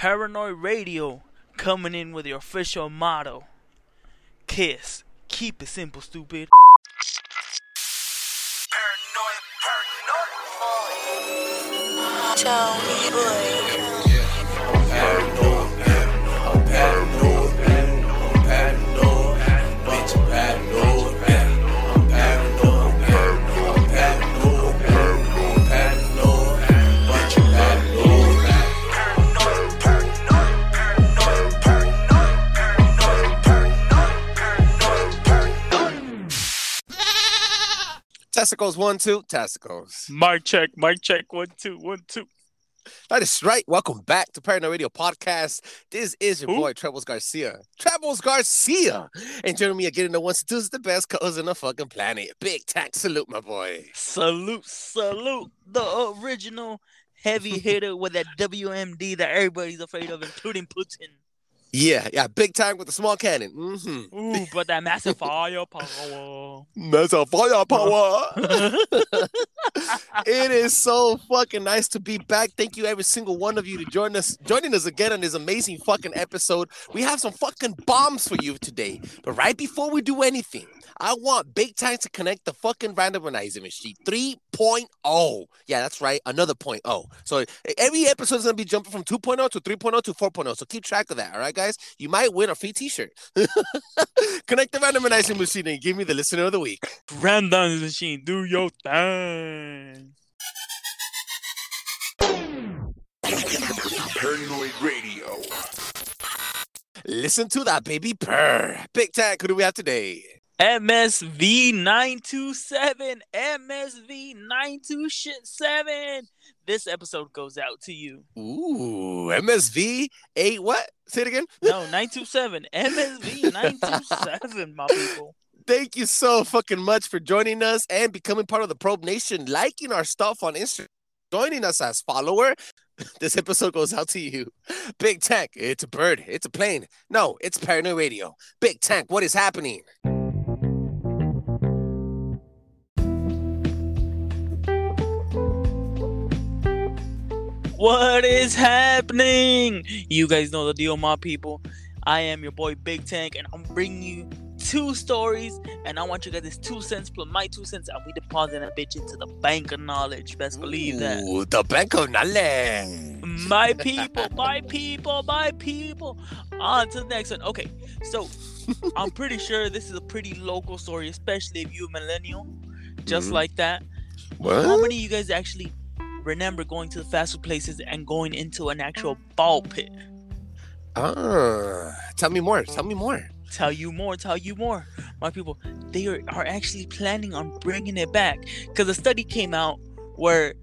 Paranoid Radio coming in with your official motto Kiss. Keep it simple, stupid. Tony Boy. Testicles one two testicles. Mic check, mic check, one, two, one, two. That is right. Welcome back to Paranoid Radio Podcast. This is your Who? boy Trebles Garcia. Trebles Garcia. And joining me again in the ones and twos, the best cuz in the fucking planet. Big tank salute, my boy. Salute, salute the original heavy hitter with that WMD that everybody's afraid of, including Putin. Yeah, yeah, big time with the small cannon. Mm-hmm. Ooh, but that massive firepower. That's a firepower. it is so fucking nice to be back. Thank you, every single one of you, to join us, joining us again on this amazing fucking episode. We have some fucking bombs for you today. But right before we do anything, I want Big Tank to connect the fucking randomizer machine 3.0. Yeah, that's right. Another point oh. So every episode is gonna be jumping from 2.0 to 3.0 to 4.0. So keep track of that. All right, guys. You might win a free t-shirt. connect the randomizer machine and give me the listener of the week. Random machine, do your thing. Paranoid Radio. Listen to that baby purr. Big Tank, who do we have today? MSV 927, MSV 927. This episode goes out to you. Ooh, MSV eight what? Say it again. No, 927, MSV 927, my people. Thank you so fucking much for joining us and becoming part of the Probe Nation, liking our stuff on Instagram, joining us as follower. This episode goes out to you. Big Tank, it's a bird, it's a plane. No, it's Paranoid Radio. Big Tank, what is happening? What is happening? You guys know the deal, my people. I am your boy Big Tank, and I'm bringing you two stories, and I want you guys two cents plus my two cents, and we deposit that bitch into the bank of knowledge. Best believe that. Ooh, the Bank of Knowledge. My people, my people, my people. On to the next one. Okay, so I'm pretty sure this is a pretty local story, especially if you're a millennial, just Mhm. like that. What? How many of you guys actually remember going to the fast food places and going into an actual ball pit? Ah, tell me more. Tell me more. Tell you more, tell you more. My people, they are, are actually planning on bringing it back because a study came out where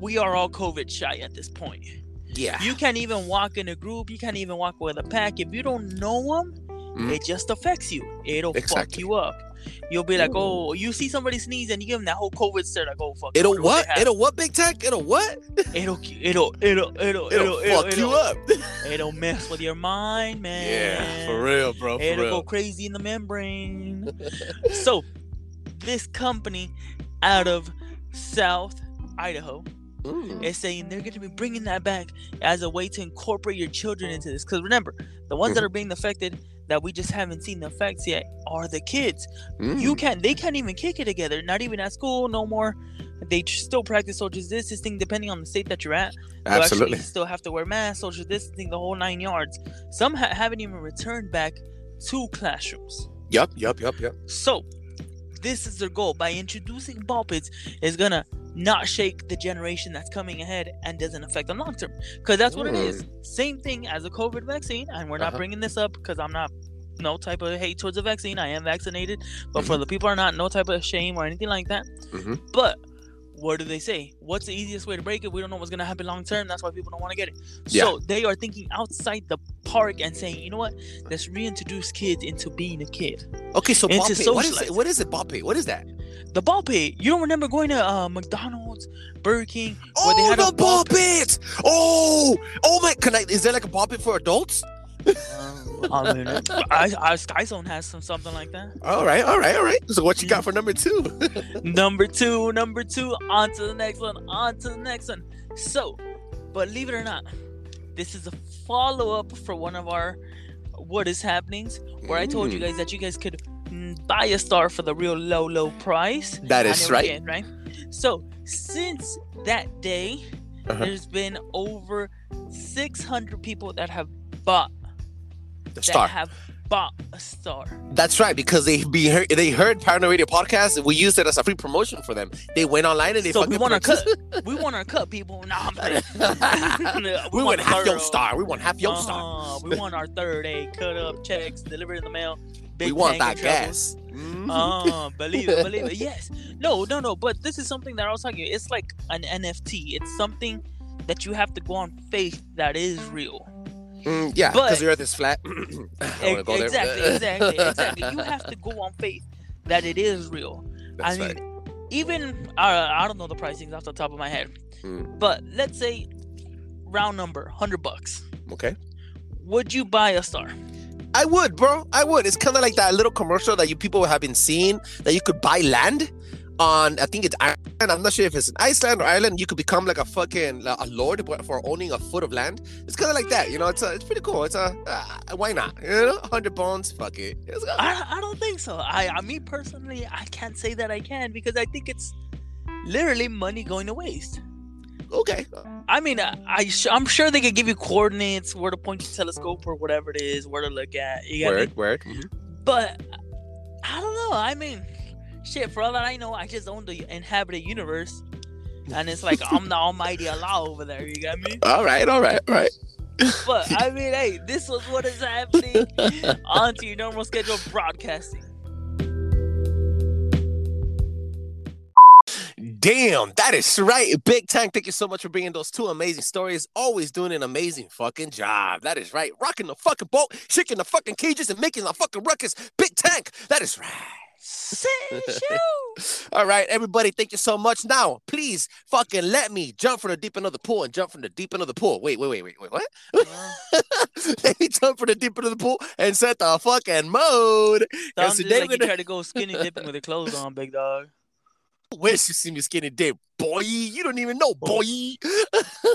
we are all COVID shy at this point. Yeah. You can't even walk in a group. You can't even walk with a pack. If you don't know them, Mhm. it just affects you. It'll fuck you up. You'll be like, oh, you see somebody sneeze and you give them that whole COVID stare, like, oh fuck. It'll wonder what? It'll what, Big Tank? It'll what? It'll, it'll, it'll, it'll, It'll, it'll, fuck you it'll, up. It'll mess with your mind, man. Yeah, for real, bro. For It'll real. go crazy in the membrane. so, this company out of South Idaho Mm. is saying they're going to be bringing that back as a way to incorporate your children into this. Because remember, the ones that are being affected that we just haven't seen the effects yet are the kids. Mm. You can't, they can't even kick it together. Not even at school, no more. They still practice social distancing depending on the state that you're at. You Absolutely. actually still have to wear masks, social distancing, the whole nine yards. Some ha- haven't even returned back to classrooms. Yup, yup, yup, yup. So, this is their goal by introducing ball pits is gonna not shake the generation that's coming ahead and doesn't affect them long term. Because that's what it is. Same thing as a COVID vaccine, and we're not Uh-huh. bringing this up because I'm not no type of hate towards the vaccine. I am vaccinated, but Mm-hmm. for the people who are not, no type of shame or anything like that. Mhm. But what do they say? What's the easiest way to break it? We don't know what's gonna happen long term. That's why people don't want to get it. Yeah. So they are thinking outside the park and saying, you know what? Let's reintroduce kids into being a kid. Okay, so Into ball pit. What is it? What is it, ball pit? What is that? The ball pit. You don't remember going to uh, McDonald's, Burger King, where they Oh, had the a ball pit! Oh, oh my! Can I? Is there like a ball pit for adults? I mean, I, I, Sky Zone has some something like that. All right, all right, all right. So what you got for number two? Number two, number two. On to the next one. On to the next one. So, believe it or not, this is a follow up for one of our what is happenings where I told you Mm. guys that you guys could mm, buy a star for the real low low price. That I is never right. can, right? So since that day, Uh-huh. there's been over 600 people that have bought The that star. have bought a star. That's right, because they be heard, they heard Paranoid Radio podcast. We used it as a free promotion for them. They went online and they So fucking we want our cut. we want our cut, people. Nah, I'm playing. we want half your star. We want half your star. Uh-huh. We want our third A cut up checks delivered in the mail. Big We want that trouble. gas. Mhm. Uh, believe it, believe it. Yes. No, no, no. But this is something that I was talking. It's like an NFT. It's something that you have to go on faith that is real. Mm, yeah, but- because the Earth is flat. I don't wanna go there. exactly, exactly, exactly. You have to go on faith that it is real. That's I mean, right. even uh, I don't know the pricings off the top of my head, Mm. but let's say round number, hundred bucks. Okay. Would you buy a star? I would, bro. I would. It's kind of like that little commercial that you people have been seeing that you could buy land on. I think it's Ireland. I'm not sure if it's in Iceland or Ireland. You could become like a fucking like, a lord for owning a foot of land. It's kind of like that, you know. It's a, it's pretty cool. It's a uh, why not? You know, hundred bones. Fuck it. I, I don't think so. I, I me personally, I can't say that I can because I think it's literally money going to waste. okay. I mean, I, I I'm sure they could give you coordinates, where to point your telescope or whatever it is, where to look at. You got me? Word. Word. Mhm. But I don't know. I mean, shit. For all that I know, I just own the inhabited universe, and it's like I'm the almighty Allah over there. You got me? All right. All right. All right. But I mean, hey, this was what is happening. On to your normal schedule broadcasting. Damn, that is right. Big Tank, thank you so much for bringing those two amazing stories. Always doing an amazing fucking job. That is right. Rocking the fucking boat, shaking the fucking cages, and making the fucking ruckus. Big Tank, that is right. All right, everybody, thank you so much. Now, please fucking let me jump from the deep end of the pool and jump from the deep end of the pool. Wait, wait, wait, wait, wait, what? Uh, let me jump from the deep end of the pool and set the fucking mode. Just today like we're you gonna try to go skinny dipping with your clothes on, big dog. Wish you see me skinny dip. Boy, you don't even know, boy.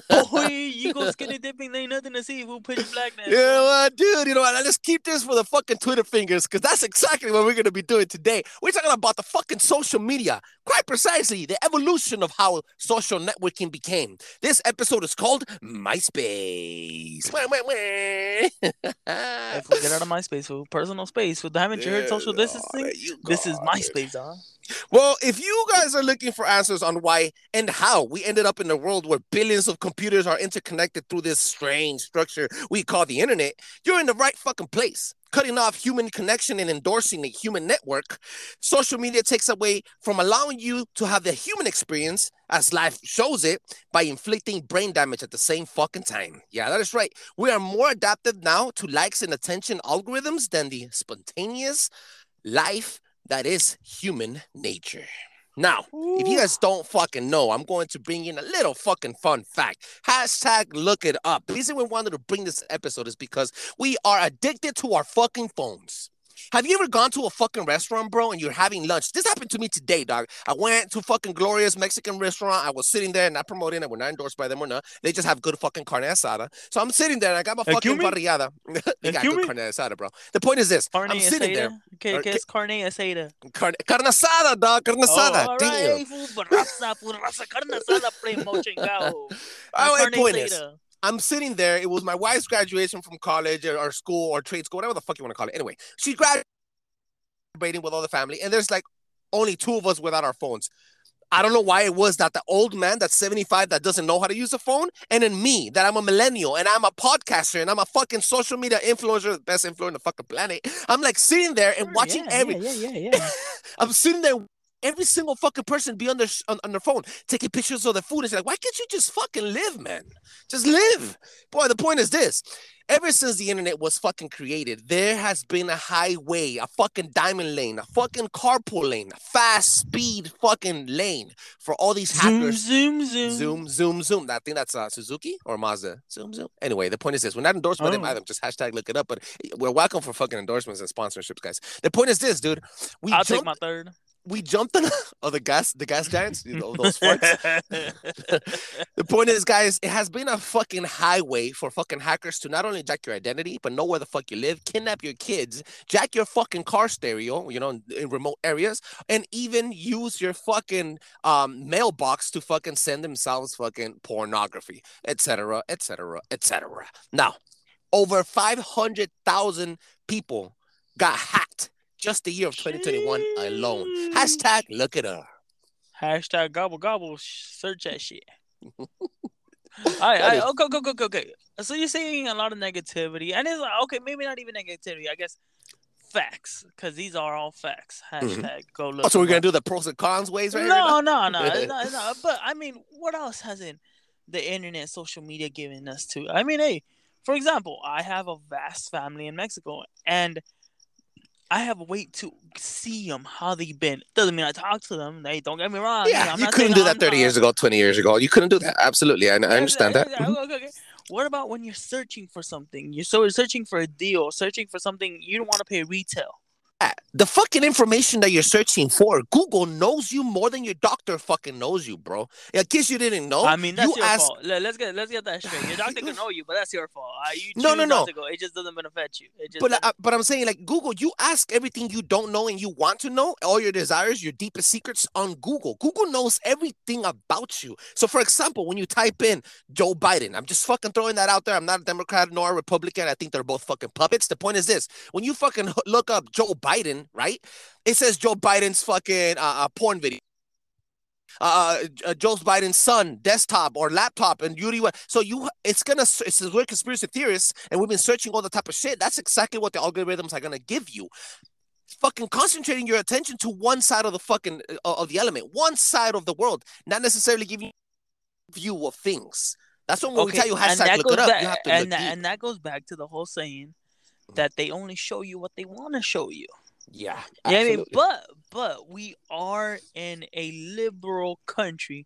Boy, you go skinny dipping, there ain't nothing to see. Who pitch black now? You know what, dude? You know what? Let's keep this for the fucking Twitter fingers because that's exactly what we're going to be doing today. We're talking about the fucking social media, quite precisely the evolution of how social networking became. This episode is called MySpace. Wah, wah, wah. Hey, fool, get out of my space, fool. Personal space. Fool. Haven't you heard social Yeah, distancing? Oh, you This is MySpace, my it. Well, if you guys are looking for answers on why and how we ended up in a world where billions of computers are interconnected through this strange structure we call the internet, you're in the right fucking place. Cutting off human connection and endorsing a human network, social media takes away from allowing you to have the human experience as life shows it by inflicting brain damage at the same fucking time. Yeah, that is right. We are more adaptive now to likes and attention algorithms than the spontaneous life that is human nature. Now, if you guys don't fucking know, I'm going to bring in a little fucking fun fact. Hashtag look it up. The reason we wanted to bring this episode is because we are addicted to our fucking phones. Have you ever gone to a fucking restaurant, bro, and you're having lunch? This happened to me today, dog. I went to fucking Glorious Mexican restaurant. I was sitting there, not promoting it. We're not endorsed by them or not. They just have good fucking carne asada. So I'm sitting there and I got my fucking Excuse me? parrillada. they got Excuse good carne asada, bro. The point is this. Carne I'm sitting there. asada? ¿Qué, Or qué qué- carne asada? Carne, carne asada, dog. Carne oh. asada. Oh, all Damn. right, fool, but raza, fool, raza, carne asada, primo, chingao. Oh, Carne the point is, asada. I'm sitting there. It was my wife's graduation from college or, or school or trade school, whatever the fuck you want to call it. Anyway, she graduated with all the family, and there's like only two of us without our phones. I don't know why it was that the old man that's 75 that doesn't know how to use a phone, and then me that I'm a millennial and I'm a podcaster and I'm a fucking social media influencer, the best influencer on the fucking planet. I'm like sitting there and watching yeah, every Yeah, yeah, yeah, yeah. I'm sitting there. Every single fucking person be on their on, on their phone taking pictures of their food. It's like, why can't you just fucking live, man? Just live. Boy, the point is this. Ever since the internet was fucking created, there has been a highway, a fucking diamond lane, a fucking carpool lane, a fast speed fucking lane for all these zoom, hackers. zoom, zoom. Zoom, zoom, zoom. I think that's uh, Suzuki or Mazda. Zoom, zoom. Anyway, the point is this: we're not endorsed by them Oh. either. Just hashtag look it up. But we're welcome for fucking endorsements and sponsorships, guys. The point is this, dude. We I'll jumped take my third. We jumped on oh the gas the gas giants, you know, those farts. the point is, guys, it has been a fucking highway for fucking hackers to not only jack your identity, but know where the fuck you live, kidnap your kids, jack your fucking car stereo, you know, in, in remote areas, and even use your fucking um mailbox to fucking send themselves fucking pornography, etc., etc., etc. Now, over five hundred thousand people got hacked just the year of 2021 alone. Hashtag look at her. Hashtag gobble gobble. Search that shit. all right, all right, okay, okay, okay, okay. So you're saying a lot of negativity, and it's like okay, maybe not even negativity. I guess facts, because these are all facts. Hashtag mm-hmm. go look. Oh, so we're gonna do the pros and cons ways, right? No, no, no, no, no. But I mean, what else hasn't the internet, social media given us to? I mean, hey, for example, I have a vast family in Mexico, and I have a way to see them how they've been. Doesn't mean I talk to them. They don't get me wrong. Yeah, you, you couldn't do that thirty years ago, twenty years ago. You couldn't do that. Absolutely, I, I understand that. Mm-hmm. Okay, okay. What about when you're searching for something? You're so searching for a deal, searching for something you don't want to pay retail the fucking information that you're searching for, Google knows you more than your doctor fucking knows you, bro. In case you didn't know, I mean that's you your ask... fault. Let's get let's get that straight. Your doctor can know you, but that's your fault. Uh, you no, no, no. It just doesn't benefit you. but uh, but I'm saying like Google, you ask everything you don't know and you want to know, all your desires, your deepest secrets on Google. Google knows everything about you. So for example, when you type in Joe Biden, I'm just fucking throwing that out there. I'm not a Democrat nor a Republican. I think they're both fucking puppets. The point is this: when you fucking look up Joe Biden, right? It says Joe Biden's fucking uh, uh porn video. Uh, uh, uh, Joe Biden's son desktop or laptop and you so you it's gonna it's a weird conspiracy theorists and we've been searching all the type of shit that's exactly what the algorithms are gonna give you fucking concentrating your attention to one side of the fucking uh, of the element one side of the world not necessarily giving you view of things that's when, when okay. we tell you hashtag look it up back, you have to and, that, and that goes back to the whole saying that they only show you what they want to show you yeah. Yeah, I mean, but but we are in a liberal country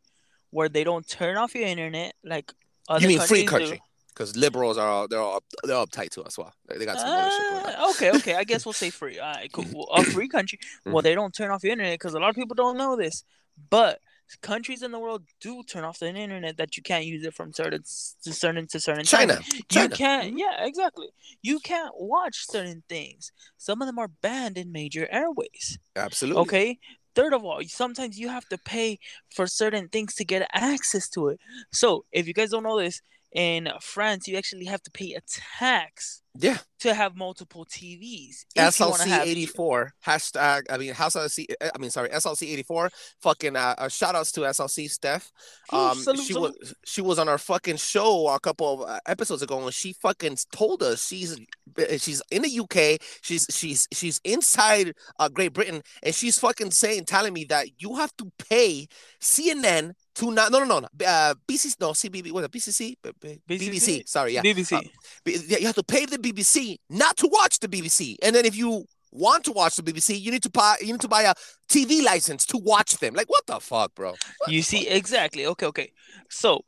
where they don't turn off your internet like other You mean free country? Because liberals are all, they're all they're uptight to us. Well, they got some uh, Okay, okay. I guess we'll say free. All right, cool. A free country. Well, mm-hmm. they don't turn off your internet because a lot of people don't know this, but countries in the world do turn off the internet that you can't use it from certain to certain to certain China. China. You can't. Mm-hmm. Yeah, exactly. You can't watch certain things. Some of them are banned in major airways. Absolutely. Okay. Third of all, sometimes you have to pay for certain things to get access to it. So if you guys don't know this, in France, you actually have to pay a tax yeah. To have multiple TVs. SLC eighty four hashtag. I mean, SLC. Eh, I mean, sorry, SLC eighty four. Fucking uh, uh, shout outs to SLC Steph. Um, salute, she salute. was she was on our fucking show a couple of uh, episodes ago, and she fucking told us she's eh, she's in the UK. She's she's she's inside uh, Great Britain, and she's fucking saying, telling me that you have to pay CNN to not no no no uh BCC no CBB what BCC? BCC BBC sorry yeah. BBC uh, you have to pay the BBC not to watch the BBC and then if you want to watch the BBC you need to buy you need to buy a TV license to watch them. Like what the fuck bro? What you see fuck? exactly. Okay okay. So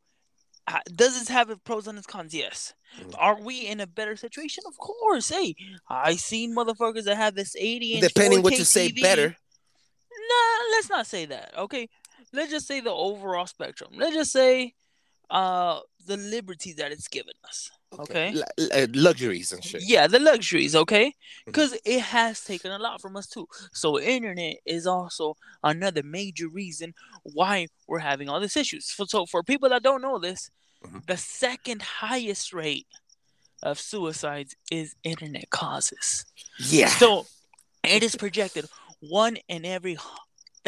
uh, does this have its pros and its cons? Yes. Mm-hmm. are we in a better situation? Of course hey. I seen motherfuckers that have this 80 inch depending what you say better. Nah let's not say that okay let's just say the overall spectrum. Let's just say uh the liberty that it's given us. Okay. okay? L- uh, luxuries and shit. Yeah, the luxuries, okay? Because mm-hmm. it has taken a lot from us too. So internet is also another major reason why we're having all these issues. So, so for people that don't know this, mm-hmm. the second highest rate of suicides is internet causes. Yeah. So it is projected one in every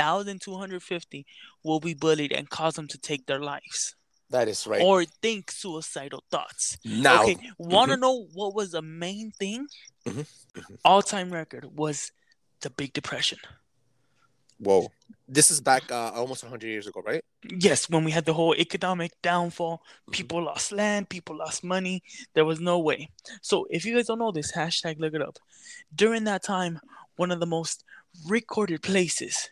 1,250 will be bullied and cause them to take their lives. That is right. Or think suicidal thoughts. Now, okay, want to mm-hmm. know what was the main thing? Mm-hmm. Mm-hmm. All time record was the Big Depression. Whoa. This is back uh, almost 100 years ago, right? Yes, when we had the whole economic downfall, mm-hmm. people lost land, people lost money. There was no way. So, if you guys don't know this, hashtag look it up. During that time, one of the most recorded places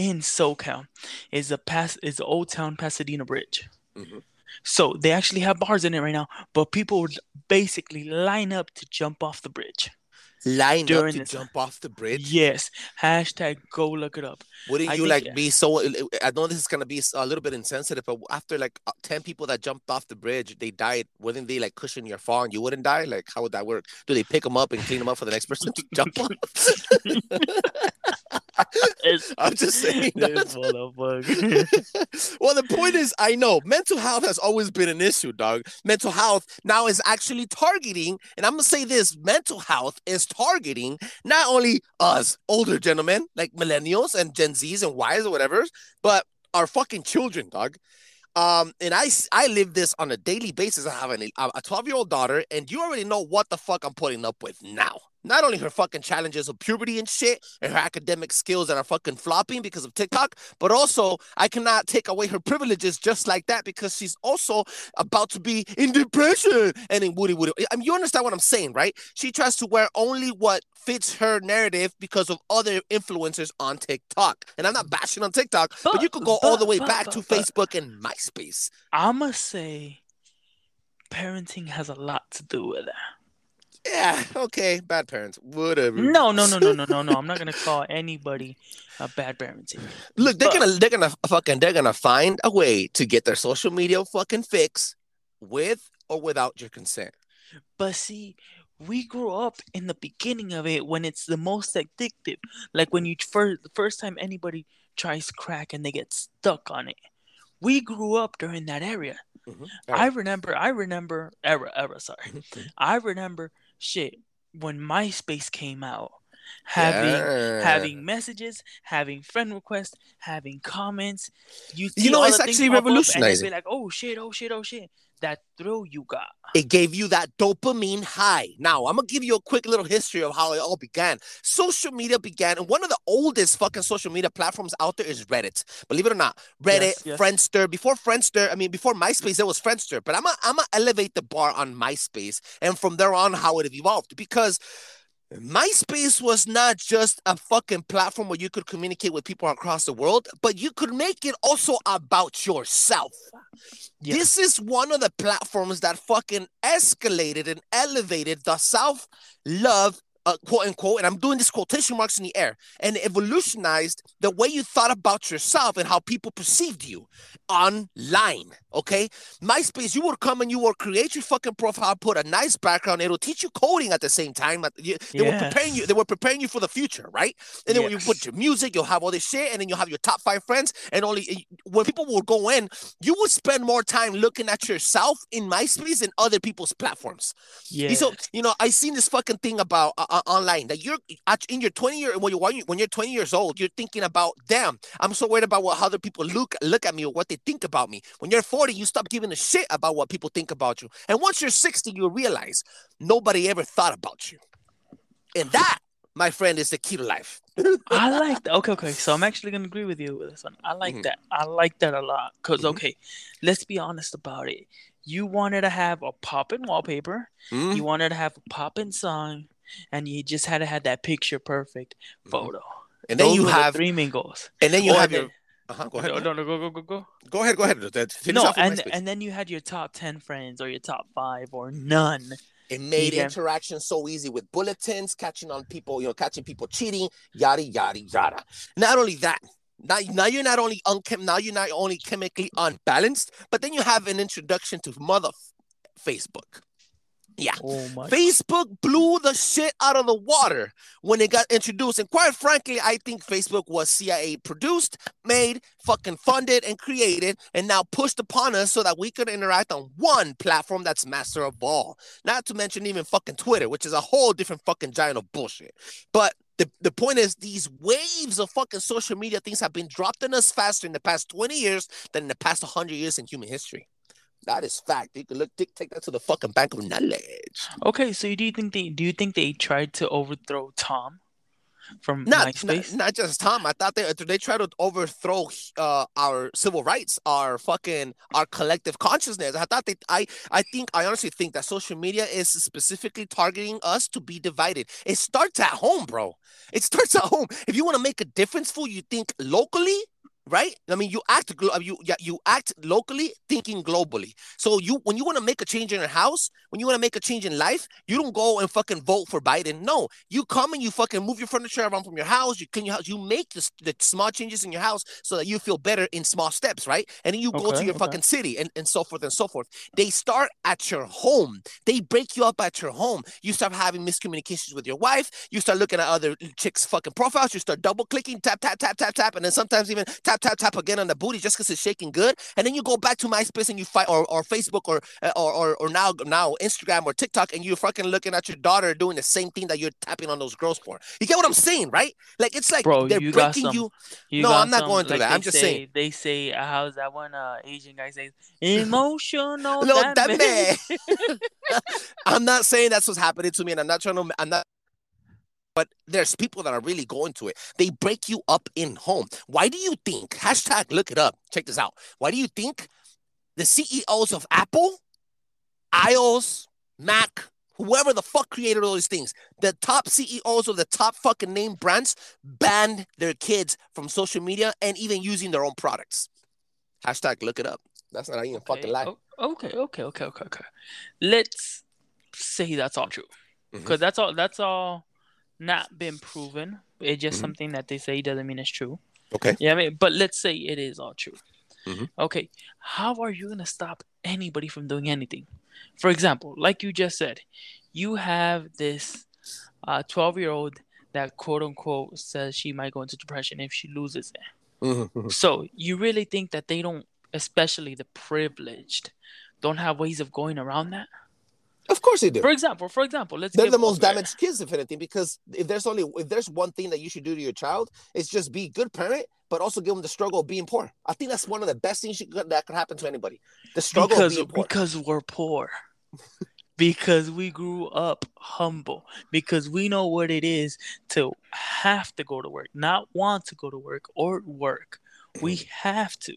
in SoCal is the pass is the Old Town Pasadena Bridge. Mm-hmm. So they actually have bars in it right now, but people would basically line up to jump off the bridge. Line up to this- jump off the bridge. Yes. Hashtag go look it up. Wouldn't I you like be so? I know this is gonna be a little bit insensitive, but after like uh, ten people that jumped off the bridge, they died. Wouldn't they like cushion your fall and you wouldn't die? Like, how would that work? Do they pick them up and clean them up for the next person to jump off? I'm just saying. motherfucker. well, the point is, I know mental health has always been an issue, dog. Mental health now is actually targeting, and I'm gonna say this: mental health is targeting not only us older gentlemen like millennials and Gen Zs and Ys or whatever, but our fucking children, dog. Um, and I live this on a daily basis. I have an, a 12 year old daughter, and you already know what the fuck I'm putting up with now. Not only her fucking challenges of puberty and shit, and her academic skills that are fucking flopping because of TikTok, but also I cannot take away her privileges just like that because she's also about to be in depression and in woody woody. I mean, you understand what I'm saying, right? She tries to wear only what fits her narrative because of other influencers on TikTok. And I'm not bashing on TikTok, but, But- you could go all the way but- back but- to but- Facebook and MySpace. I'ma say parenting has a lot to do with that. Yeah, okay, bad parents, whatever. No, no, no, no, no, no, no. I'm not gonna call anybody a bad parenting. Look, they're But- gonna they're gonna fucking they're gonna find a way to get their social media fucking fix with or without your consent. But see, we grew up in the beginning of it when it's the most addictive. Like when you first the first time anybody tries crack and they get stuck on it. We grew up during that area. Mhm. I remember I remember era era, sorry. I remember shit when MySpace came out. Having Yeah. having messages, having friend requests, having comments. You, You know, it's actually pop up and revolutionizing. Be like, oh shit, oh shit, oh shit. That thrill you got. it gave you that dopamine high. Now, I'm gonna give you a quick little history of how it all began. Social media began, and one of the oldest fucking social media platforms out there is Reddit. Believe it or not, Reddit, Yes, yes. Friendster. Before Friendster, I mean, before MySpace, there was Friendster. But I'm gonna I'm gonna elevate the bar on MySpace, and from there on, how it evolved because. MySpace was not just a fucking platform where you could communicate with people across the world, but you could make it also about yourself. Yes. This is one of the platforms that fucking escalated and elevated the self love, uh, quote unquote, and I'm doing this quotation marks in the air, and evolutionized the way you thought about yourself and how people perceived you online. Okay, MySpace, you would come and you would create your fucking profile, put a nice background. It'll teach you coding at the same time. They were preparing you. They were preparing you for the future, right? And then when you put your music, you'll have all this shit, and then you'll have your top five friends. And only when people will go in, you would spend more time looking at yourself in MySpace than other people's platforms. Yeah. So you know, I seen this fucking thing about uh, uh, online that you're in your 20 year when you when you- when you're 20 years old, you're thinking about, damn, I'm so worried about what how other people look look at me or what they think about me. When you're 40, you stop giving a shit about what people think about you, and once you're 60, you realize nobody ever thought about you, and that, my friend, is the key to life. I like that. Okay, okay. So I'm actually gonna agree with you with this one. I like Mhm. that. I like that a lot. because Mhm. okay, let's be honest about it. You wanted to have a pop-in wallpaper. Mm, You wanted to have a pop-in song, and you just had to have that picture perfect Mhm. photo. And then Those you were the have, three main goals. and then you Oh, have your. Uh-huh, go ahead. No, no, no, go, go, go, go. Go ahead. Go ahead. No, and MySpace. and then you had your top ten friends or your top five or none. It made Yeah. interaction so easy with bulletins, catching on people, you know, catching people cheating, yada yada yada. Not only that, now, now you're not only unchem, now you're not only chemically unbalanced, but then you have an introduction to mother f- Facebook. Yeah. Oh. Facebook blew the shit out of the water when it got introduced. And quite frankly, I think Facebook was CIA produced, made, fucking funded, and created, and now pushed upon us so that we could interact on one platform that's master of all. Not to mention even fucking Twitter, which is a whole different fucking giant of bullshit. But the, the point is, these waves of fucking social media things have been dropped in us faster in the past 20 years than in the past 100 years in human history. That is fact. You can look, take, take that to the fucking bank of knowledge. Okay, so do you think they do you think they tried to overthrow Tom from not, MySpace? not not just Tom. I thought they they tried to overthrow uh, our civil rights, our fucking our collective consciousness. I thought they I I think I honestly think that social media is specifically targeting us to be divided. It starts at home, bro. It starts at home. If you want to make a difference, fool, you think locally right? I mean, you act you yeah, you act locally, thinking globally. So you when you want to make a change in your house, when you want to make a change in life, you don't go and fucking vote for Biden. No, you come and you fucking move your furniture around from your house. You clean your house. You make the, the small changes in your house so that you feel better in small steps, right? And then you go to your okay. fucking city and, and so forth and so forth. They start at your home. They break you up at your home. You start having miscommunications with your wife. You start looking at other chicks' fucking profiles. You start double clicking, tap, tap, tap, tap, tap, and then sometimes even tap, tap, tap tap again on the booty just because it's shaking good. And then you go back to MySpace and you fight or, or Facebook or, uh, or or or now now Instagram or TikTok and you're fucking looking at your daughter doing the same thing that you're tapping on those girls for. You get what I'm saying, right? Like it's like Bro, they're you breaking some- you. You No, I'm not some- going through like that. I'm just say- saying. They say, uh, how's that one uh, Asian guy says? Emotional No, that man. I'm not saying that's what's happening to me, and I'm not trying to. I'm not. But there's people that are really going to it. They break you up in home. Why do you think? Hashtag look it up. Check this out. Why do you think the CEOs of Apple, iOS, Mac, whoever the fuck created all these things, the top CEOs of the top fucking name brands banned their kids from social media and even using their own products? Hashtag look it up. That's not even a fucking lie. Okay, okay, okay, okay, okay. Let's say that's all true, mm-hmm. because that's all. That's all not been proven. It's just Mhm. something that they say doesn't mean it's true. Okay. Yeah, I mean, but let's say it is all true. Mhm. Okay, how are you gonna stop anybody from doing anything? For example, like you just said, you have this uh, twelve-year-old that quote unquote says she might go into depression if she loses it. Mhm. So you really think that they don't, especially the privileged, don't have ways of going around that? Of course they do. For example, for example, let's They're give the most damaged kids, if anything, because if there's only if there's one thing that you should do to your child, it's just be a good parent, but also give them the struggle of being poor. I think that's one of the best things could, that could happen to anybody. The struggle because of being poor. because we're poor. because we grew up humble. Because we know what it is to have to go to work, not want to go to work or work. We mm. have to.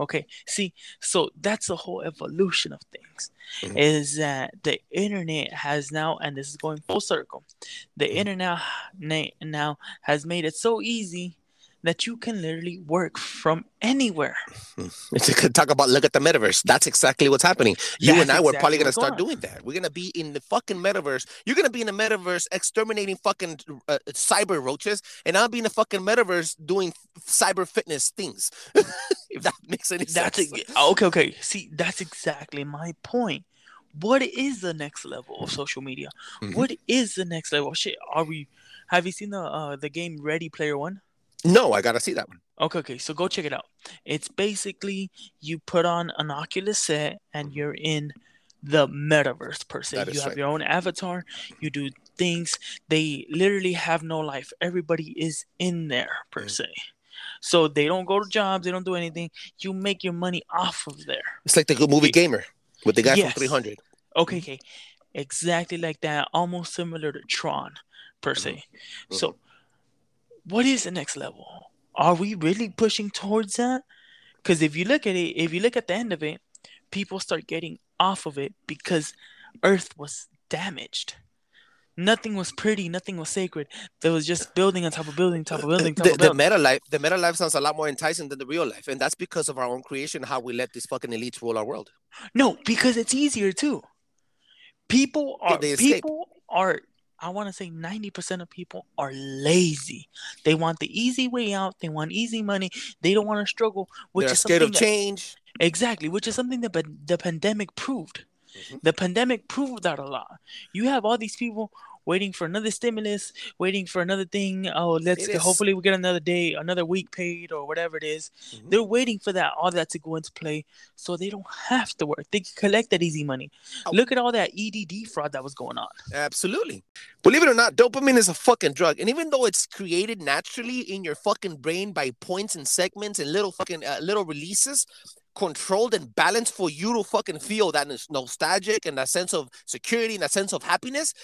Okay. See, so that's the whole evolution of things. Mhm. Is that the internet has now, and this is going full circle, the Mhm. internet now has made it so easy that you can literally work from anywhere. It's a good talk about look at the metaverse. That's exactly what's happening. You and I we're probably gonna start going doing that. We're gonna be in the fucking metaverse. You're gonna be in the metaverse exterminating fucking uh, cyber roaches, and I'll be in the fucking metaverse doing cyber fitness things. if that makes any That's sense. ex- okay. Okay. See, that's exactly my point. What is the next level of social media? Mhm. What is the next level? Shit, are we? Have you seen the uh, the game Ready Player One? No, I gotta see that one. Okay, okay. So go check it out. It's basically you put on an Oculus set and you're in the metaverse per se. You have right. your own avatar. You do things. They literally have no life. Everybody is in there per Mm. se. So they don't go to jobs. They don't do anything. You make your money off of there. It's like the good movie Gamer with the guy Yes. from 300. Okay, okay. Exactly like that. Almost similar to Tron, per se. Mhm. So, what is the next level? Are we really pushing towards that? Because if you look at it, if you look at the end of it, people start getting off of it because Earth was damaged. Nothing was pretty. Nothing was sacred. There was just building on top of building, top of uh, uh, building, top The, of the meta life, the meta life sounds a lot more enticing than the real life, and that's because of our own creation, how we let these fucking elites rule our world. No, because it's easier too. People are people are I want to say 90% of people are lazy. They want the easy way out. They want easy money. They don't want to struggle, which They're is scared of that, change. exactly, which is something that the pandemic proved. Mhm. The pandemic proved that a lot. You have all these people waiting for another stimulus, waiting for another thing. Oh, let's get, hopefully we get another day, another week paid or whatever it is. Mhm. They're waiting for that, all that to go into play, so they don't have to work. They can collect that easy money. Oh. Look at all that EDD fraud that was going on. Absolutely. Believe it or not, dopamine is a fucking drug. And even though it's created naturally in your fucking brain by points and segments and little fucking uh, little releases, controlled and balanced for you to fucking feel that nostalgic and that sense of security and that sense of happiness,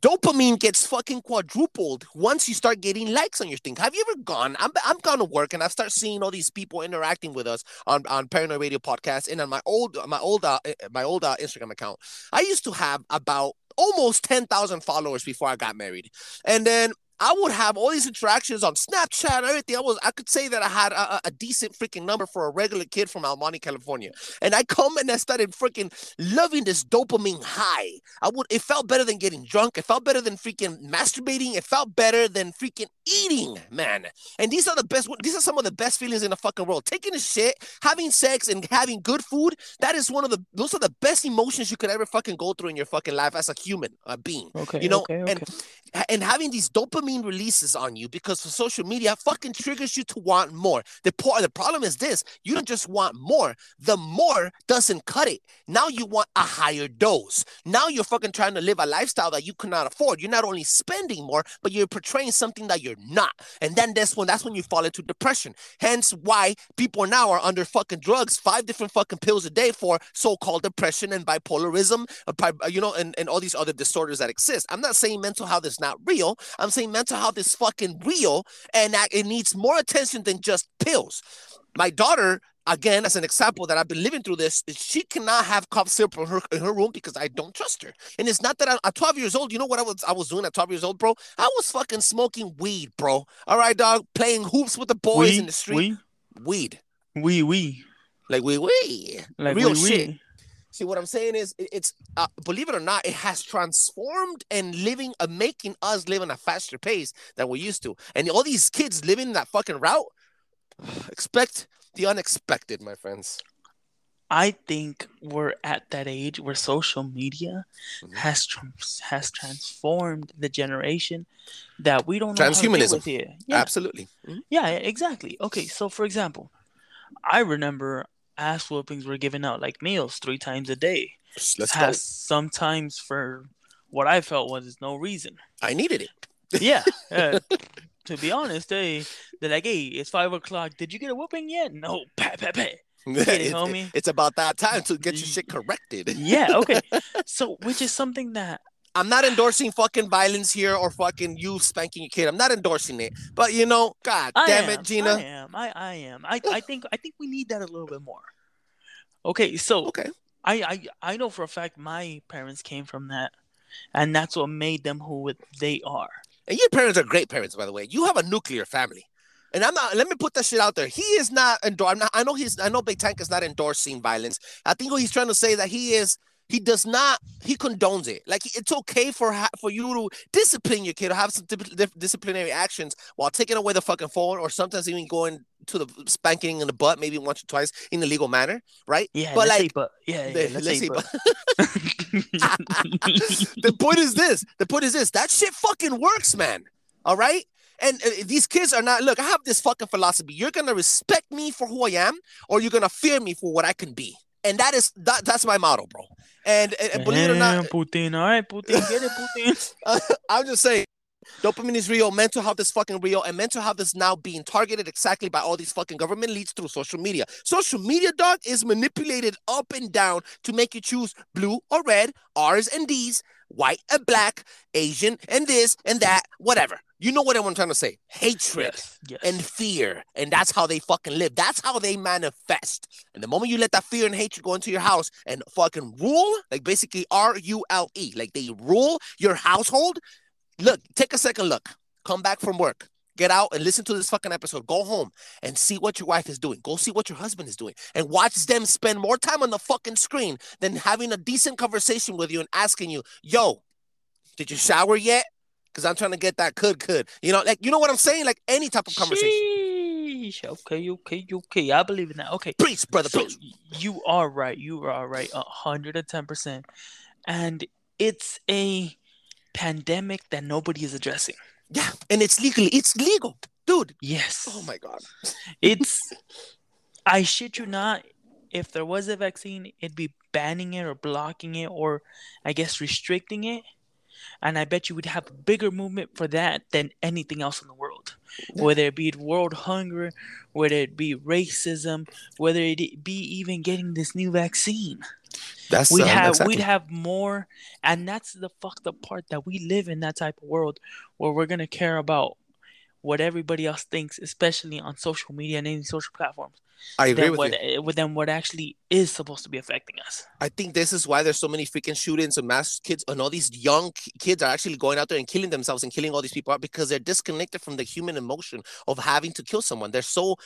dopamine gets fucking quadrupled once you start getting likes on your thing. Have you ever gone? I'm, I'm gone to work and I start seeing all these people interacting with us on, on Paranoid Radio Podcast and on my old my old uh, my old uh, Instagram account. I used to have about almost 10,000 followers before I got married. And then I would have all these interactions on Snapchat and everything. I was I could say that I had a, a decent freaking number for a regular kid from El Monte, California. And I come and I started freaking loving this dopamine high. I would it felt better than getting drunk. It felt better than freaking masturbating. It felt better than freaking eating, man. And these are the best these are some of the best feelings in the fucking world. Taking a shit, having sex, and having good food, that is one of the those are the best emotions you could ever fucking go through in your fucking life as a human, a being. Okay. You know, okay, okay. and and having these dopamine releases on you because for social media fucking triggers you to want more. The po- the problem is this: you don't just want more. The more doesn't cut it. Now you want a higher dose. Now you're fucking trying to live a lifestyle that you cannot afford. You're not only spending more, but you're portraying something that you're not. And then that's when that's when you fall into depression. Hence why people now are under fucking drugs, five different fucking pills a day for so-called depression and bipolarism, uh, you know, and, and all these other disorders that exist. I'm not saying mental health is not real. I'm saying mental health is fucking real and that it needs more attention than just pills. My daughter, again, as an example that I've been living through this, is she cannot have cough syrup in her, in her room because I don't trust her. And it's not that I, at 12 years old, you know what I was I was doing at 12 years old, bro? I was fucking smoking weed, bro. All right, dog, playing hoops with the boys we, in the street. Weed. We, we, Like we we. like Real we, shit. we. See what I'm saying is it's uh, believe it or not, it has transformed and living uh, making us live in a faster pace than we used to. And all these kids living that fucking route, expect the unexpected, my friends. I think we're at that age where social media Mhm. has trans- has transformed the generation that we don't know how to deal Transhumanism. here. Yeah, Absolutely. Mhm. yeah, exactly. Okay, so for example, I remember ass whoopings were given out like meals three times a day. Let's go. Sometimes for what I felt was no reason. I needed it. Yeah. uh, to be honest, they they're like, hey, it's five o'clock. Did you get a whooping yet? No. Pat, pat, pat. It's- it, homie. it's about that time to get your shit corrected. Yeah. Okay. So, which is something that I'm not endorsing fucking violence here or fucking you spanking your kid. I'm not endorsing it. But you know, God I damn am, it, Gina. I am. I, I am. I, I think I think we need that a little bit more. Okay, so Okay. I, I I know for a fact my parents came from that, and that's what made them who they are. And your parents are great parents, by the way. You have a nuclear family. And I'm not. Let me put that shit out there. He is not endor. I'm. I know he's. I know Big Tank is not endorsing violence. I think what he's trying to say that he is. He does not. He condones it. Like it's okay for ha- for you to discipline your kid or have some disciplinary actions while taking away the fucking phone or sometimes even going to the spanking in the butt, maybe once or twice in a legal manner, right? Yeah, But, like, but yeah, yeah the- let's, let's say but. the point is this. The point is this. That shit fucking works, man. All right. And uh, these kids are not. Look, I have this fucking philosophy. You're gonna respect me for who I am, or you're gonna fear me for what I can be. And that is that. That's my motto, bro. And, and, and believe it or not, Putin. All right, Putin, get it, Putin. I'm just saying, dopamine is real, mental health is fucking real, and mental health is now being targeted exactly by all these fucking government leads through social media. Social media, dog, is manipulated up and down to make you choose blue or red, R's and D's, white and black, Asian and this and that, whatever. You know what I'm trying to say? Hatred Yes, yes. and fear. And that's how they fucking live. That's how they manifest. And the moment you let that fear and hatred go into your house and fucking rule, like basically R U L E, like they rule your household. Look, take a second look. Come back from work. Get out and listen to this fucking episode. Go home and see what your wife is doing. Go see what your husband is doing and watch them spend more time on the fucking screen than having a decent conversation with you and asking you, yo, did you shower yet? Because I'm trying to get that good, good. You know, like, you know what I'm saying? Like any type of conversation. Sheesh. Okay, okay, okay. I believe in that. Okay. Preach, brother, So preach. you are right. You are right. A hundred and ten percent. And it's a pandemic that nobody is addressing. Yeah, and it's legally, it's legal, dude. Yes. Oh my god. It's I shit you not, if there was a vaccine, it'd be banning it or blocking it or I guess restricting it. And I bet you would have a bigger movement for that than anything else in the world. Whether it be world hunger, whether it be racism, whether it be even getting this new vaccine. That's We'd um, have exactly. we'd have more and that's the fucked up part that we live in that type of world where we're gonna care about what everybody else thinks, especially on social media and any social platforms. I agree with what you. than what actually is supposed to be affecting us. I think this is why there's so many freaking shootings and mass kids and all these young kids are actually going out there and killing themselves and killing all these people out because they're disconnected from the human emotion of having to kill someone. They're so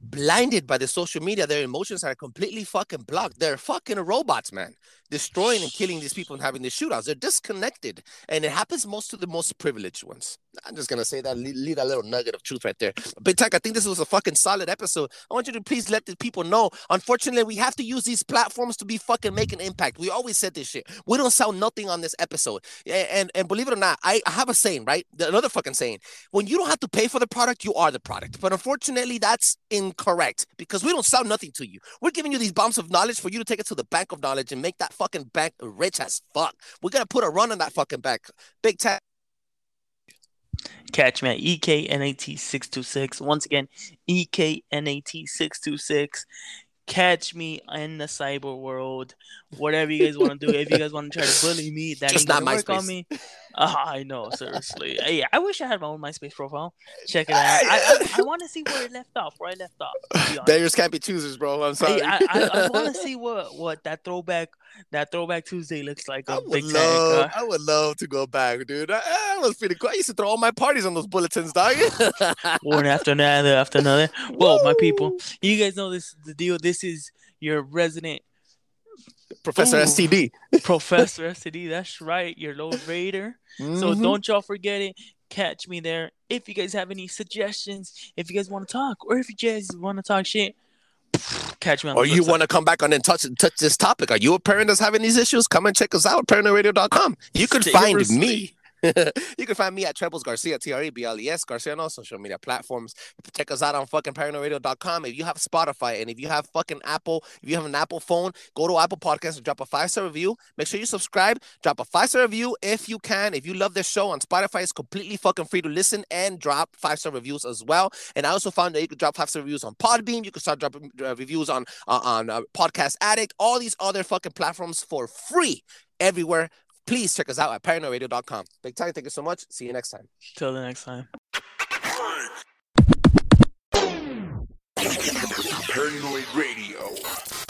blinded by the social media, their emotions are completely fucking blocked. They're fucking robots, man. Destroying and killing these people and having these shootouts. They're disconnected. And it happens most to the most privileged ones. I'm just gonna say that, leave, that little nugget of truth right there. Big Tank, I think this was a fucking solid episode. I want you to please let the people know. Unfortunately, we have to use these platforms to be fucking making impact. We always said this shit. We don't sell nothing on this episode. A- And and believe it or not, I, I have a saying, right? Another fucking saying. When you don't have to pay for the product, you are the product. But unfortunately, that's incorrect because we don't sell nothing to you. We're giving you these bombs of knowledge for you to take it to the bank of knowledge and make that fucking bank rich as fuck. We're gonna put a run on that fucking bank. Big Tech. Catch me at E EKNAT626. Once again, E EKNAT626. Catch me in the cyber world. Whatever you guys want to do. If you guys want to try to bully me, that Just ain't not gonna work on me. Uh, I know, seriously. Hey, I wish I had my own MySpace profile. Check it out. I, I, I want to see where it left off. Where I left off. Beggars can't be choosers, bro. I'm sorry. Hey, I, I, I want to see what what that throwback that throwback Tuesday looks like. I would Tank. love, Uh, I would love to go back, dude. I, I was pretty cool. I used to throw all my parties on those bulletins, dog. one after another after another. Well, my people, you guys know this the deal. This is your resident Professor Ooh. STD. Professor STD. That's right, your Lord Raider. So Mhm. don't y'all forget it. Catch me there. If you guys have any suggestions, if you guys want to talk, or if you guys want to talk shit, catch me on. or you want to come back on and touch touch this topic? Are you a parent that's having these issues? Come and check us out, paranoidradio.com. You can find me. you can find me at Trebles Garcia, T R E B L E S Garcia on all social media platforms. Check us out on fucking paranoidradio.com. If you have Spotify and if you have fucking Apple, if you have an Apple phone, go to Apple Podcasts and drop a five star review. Make sure you subscribe, drop a five star review if you can. If you love this show on Spotify, it's completely fucking free to listen and drop five star reviews as well. And I also found that you can drop five star reviews on Podbean. You can start dropping uh, reviews on uh, on uh, Podcast Addict, all these other fucking platforms for free everywhere. Please check us out at paranoidradio.com. Big time. Thank you so much. See you next time. Till the next time. Paranoid Radio.